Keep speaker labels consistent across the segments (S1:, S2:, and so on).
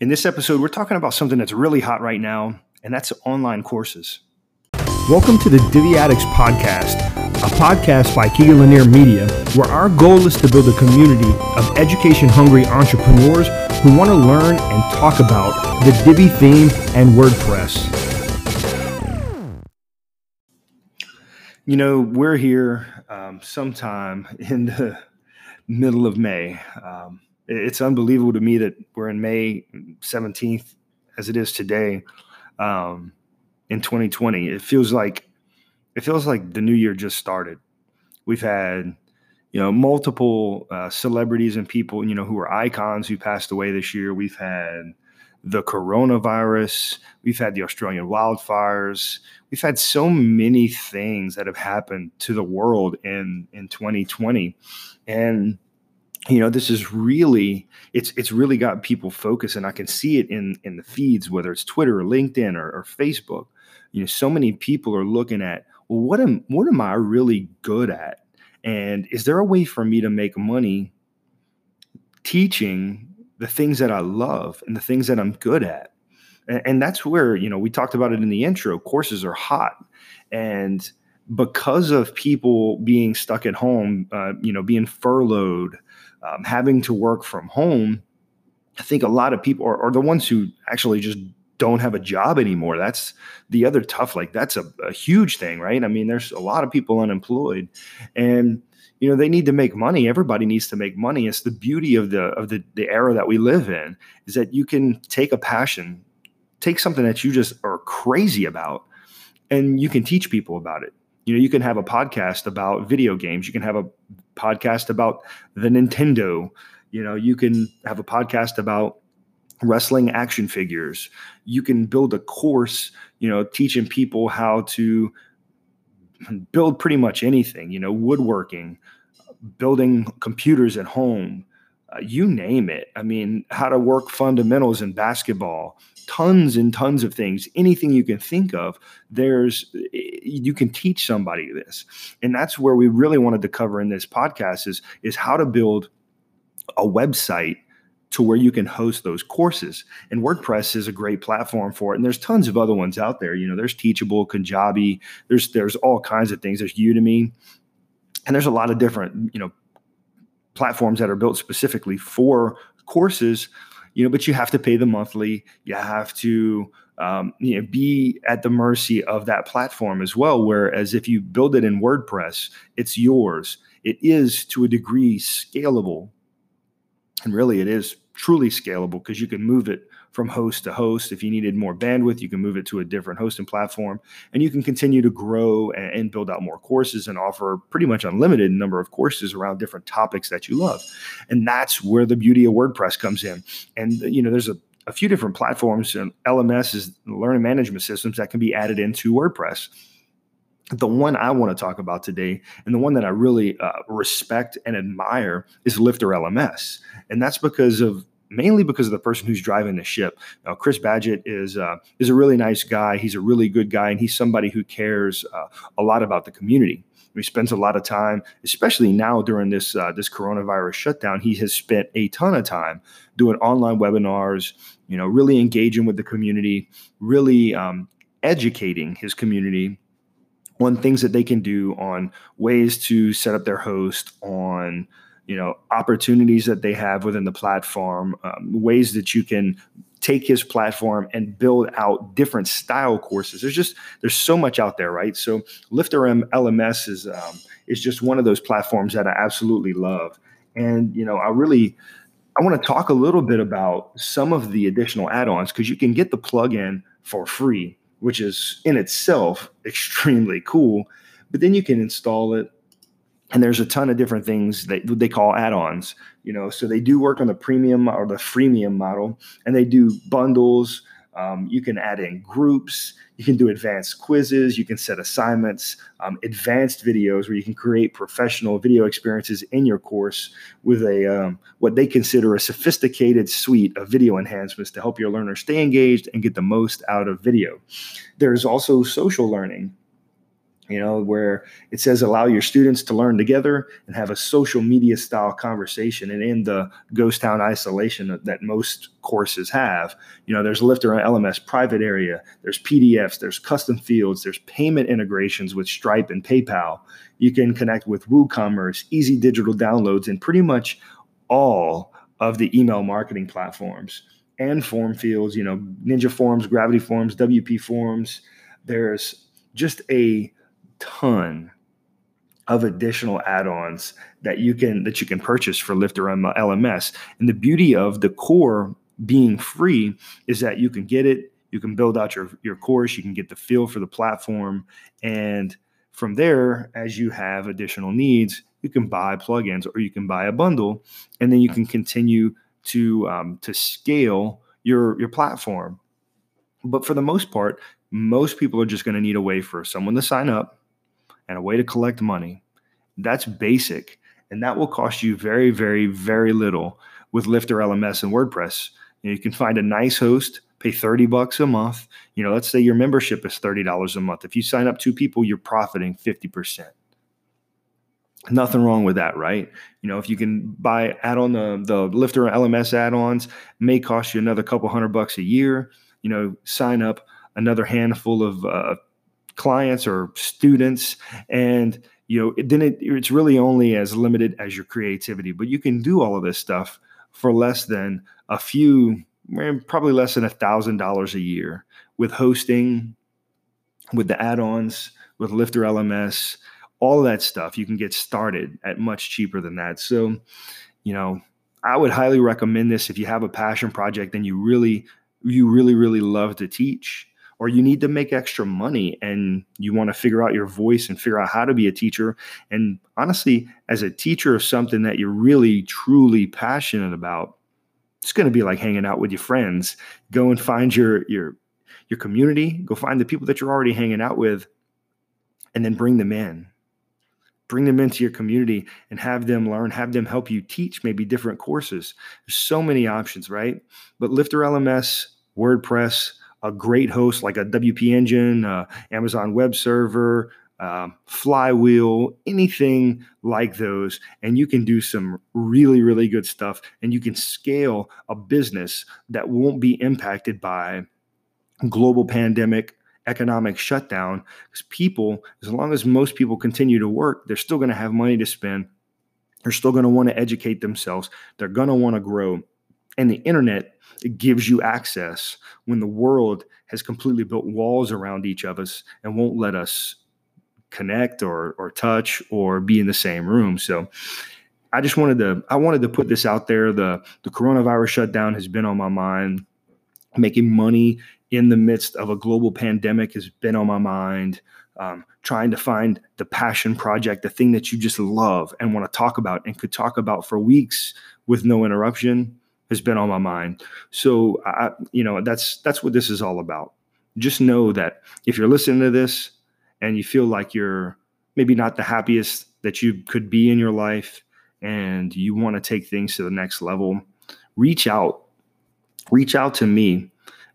S1: In this episode, we're talking about something that's really hot right now, and that's online courses. Welcome to the Divi Addicts Podcast, a podcast by Keegan Lanier Media, where our goal is to build a community of education hungry entrepreneurs who want to learn and talk about the Divi theme and WordPress. You know, we're here um, sometime in the middle of May. Um, it's unbelievable to me that we're in May 17th as it is today um, in 2020. It feels like it feels like the new year just started. We've had you know multiple uh, celebrities and people you know who are icons who passed away this year. We've had the coronavirus. We've had the Australian wildfires. We've had so many things that have happened to the world in in 2020, and you know this is really it's it's really got people focused and i can see it in in the feeds whether it's twitter or linkedin or, or facebook. You know so many people are looking at well what am what am i really good at? And is there a way for me to make money teaching the things that i love and the things that i'm good at? And, and that's where you know we talked about it in the intro courses are hot. And because of people being stuck at home uh, you know being furloughed um, having to work from home, I think a lot of people are, are, the ones who actually just don't have a job anymore. That's the other tough, like that's a, a huge thing, right? I mean, there's a lot of people unemployed and you know they need to make money everybody needs to make money it's the beauty of the of the, the era that we live in is that you can take a passion take something that you just are crazy about and you can teach people about it you know you can have a podcast about video games you can have a podcast about the nintendo. You know you can have a podcast about wrestling action figures. You can build a course you know teaching people how to build pretty much anything you know woodworking building computers at home uh, you name it. I mean how to work fundamentals in basketball tons and tons of things. Anything you can think of there's you can teach somebody this. And that's where we really wanted to cover in this podcast is is how to build a website to where you can host those courses. And wordpress is a great platform for it. And there's tons of other ones out there. You know there's teachable kajabi there's there's all kinds of things. There's udemy. And there's a lot of different you know platforms that are built specifically for courses. You know, but you have to pay the monthly. You have to um, you know be at the mercy of that platform as well. Whereas if you build it in WordPress, it's yours. It is to a degree scalable, and really it is truly scalable because you can move it from host to host. If you needed more bandwidth, you can move it to a different hosting platform and you can continue to grow and, and build out more courses and offer pretty much unlimited number of courses around different topics that you love. And that's where the beauty of WordPress comes in. And, you know, there's a a few different platforms and LMS is learning management systems that can be added into WordPress. The one I want to talk about today, and the one that I really uh, respect and admire, is Lifter LMS, and that's because of mainly because of the person who's driving the ship. Now, Chris Badgett is uh, is a really nice guy. He's a really good guy, and he's somebody who cares uh, a lot about the community. He spends a lot of time, especially now during this uh, this coronavirus shutdown. He has spent a ton of time doing online webinars. You know, really engaging with the community, really um, educating his community on things that they can do, on ways to set up their host, on you know opportunities that they have within the platform um, ways that you can take his platform and build out different style courses. There's just there's so much out there right? So lifter M lms is um, is just one of those platforms that i absolutely love. And you know i really i want to talk a little bit about some of the additional add-ons because you can get the plugin for free which is in itself extremely cool but then you can install it and there's a ton of different things that they call add-ons you know so they do work on the premium or the freemium model and they do bundles. Um, you can add in groups. You can do advanced quizzes. You can set assignments um, advanced videos where you can create professional video experiences in your course with a um, what they consider a sophisticated suite of video enhancements to help your learners stay engaged and get the most out of video. There's also social learning you know, where it says allow your students to learn together and have a social media style conversation. And in the ghost town isolation that most courses have, you know, there's Lifter LMS private area, there's PDFs, there's custom fields, there's payment integrations with Stripe and PayPal. You can connect with WooCommerce, easy digital downloads, and pretty much all of the email marketing platforms and form fields, you know, Ninja Forms, Gravity Forms, WP Forms. There's just a ton of additional add-ons that you can that you can purchase for Lifter LMS. And the beauty of the core being free is that you can get it, you can build out your your course, you can get the feel for the platform, and from there, as you have additional needs, you can buy plugins or you can buy a bundle, and then you can continue to um, to scale your your platform. But for the most part, most people are just going to need a way for someone to sign up and a way to collect money. That's basic. And that will cost you very, very, very little with Lifter LMS and WordPress. You, know, you can find a nice host, pay 30 bucks a month. You know, let's say your membership is $30 a month. If you sign up two people, you're profiting 50%. Nothing wrong with that, right? You know, if you can buy add on the the Lifter LMS add-ons, may cost you another couple hundred bucks a year. You know, sign up another handful of uh, clients or students and you know then it, it's really only as limited as your creativity but you can do all of this stuff for less than a few eh, probably less than a thousand dollars a year with hosting with the add-ons with lifter lms all that stuff. You can get started at much cheaper than that. So you know i would highly recommend this. If you have a passion project and you really you really really love to teach or you need to make extra money and you want to figure out your voice and figure out how to be a teacher. And honestly, as a teacher of something that you're really, truly passionate about, it's going to be like hanging out with your friends. Go and find your your your community. Go find the people that you're already hanging out with, and then bring them in. Bring them into your community and have them learn, have them help you teach maybe different courses. There's so many options, right? But Lifter LMS, WordPress, a great host like a WP Engine, uh, Amazon Web Server, um, Flywheel, anything like those, and you can do some really, really good stuff. And you can scale a business that won't be impacted by global pandemic, economic shutdown. Because people, as long as most people continue to work, they're still going to have money to spend. They're still going to want to educate themselves. They're going to want to grow. And the internet gives you access when the world has completely built walls around each of us and won't let us connect or or touch or be in the same room. So I just wanted to I wanted to put this out there. The the coronavirus shutdown has been on my mind. Making money in the midst of a global pandemic has been on my mind. Um, trying to find the passion project, the thing that you just love and want to talk about and could talk about for weeks with no interruption has been on my mind. So I, you know, that's that's what this is all about. Just know that if you're listening to this and you feel like you're maybe not the happiest that you could be in your life and you want to take things to the next level, reach out. Reach out to me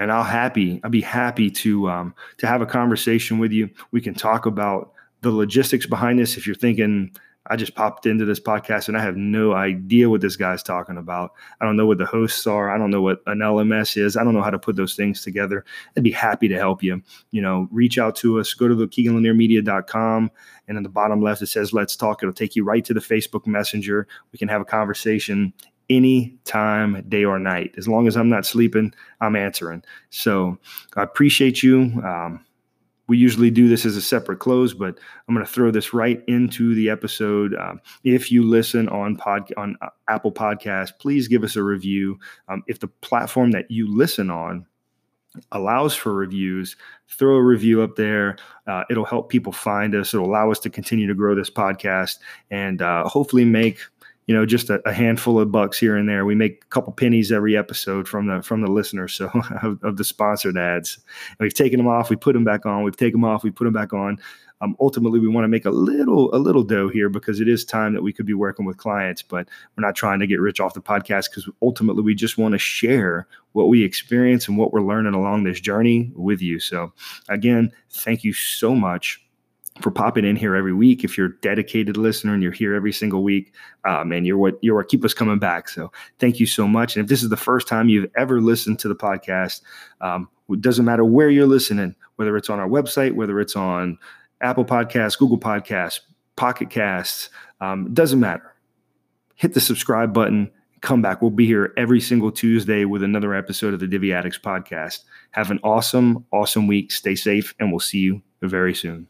S1: and I'll happy I'll be happy to um, to have a conversation with you. We can talk about the logistics behind this. If you're thinking I just popped into this podcast and I have no idea what this guy's talking about. I don't know what the hosts are. I don't know what an LMS is. I don't know how to put those things together. I'd be happy to help you. You know, reach out to us. Go to the KeeganLanierMedia.com and in the bottom left it says "Let's talk." It'll take you right to the Facebook Messenger. We can have a conversation any time, day or night. As long as I'm not sleeping, I'm answering. So I appreciate you. Um, we usually do this as a separate close, but I'm going to throw this right into the episode. Um, if you listen on pod on uh, Apple Podcast, please give us a review. Um, if the platform that you listen on allows for reviews, throw a review up there. Uh, it'll help people find us. It'll allow us to continue to grow this podcast and uh, hopefully make you know just a, a, handful of bucks here and there. We make a couple pennies every episode from the from the listeners so of, of the sponsored ads. And we've taken them off we put them back on we've taken them off we put them back on. Um, ultimately we want to make a little a little dough here because it is time that we could be working with clients but we're not trying to get rich off the podcast because ultimately we just want to share what we experience and what we're learning along this journey with you. So again thank you so much for popping in here every week. If you're a dedicated listener and you're here every single week, um, and you're what you're what keep us coming back. So thank you so much. And if this is the first time you've ever listened to the podcast, um, it doesn't matter where you're listening, whether it's on our website, whether it's on Apple Podcasts, Google Podcasts, Pocket Casts, um, doesn't matter. Hit the subscribe button. Come back. We'll be here every single Tuesday with another episode of the Divi Addicts podcast. Have an awesome, awesome week. Stay safe, and we'll see you very soon.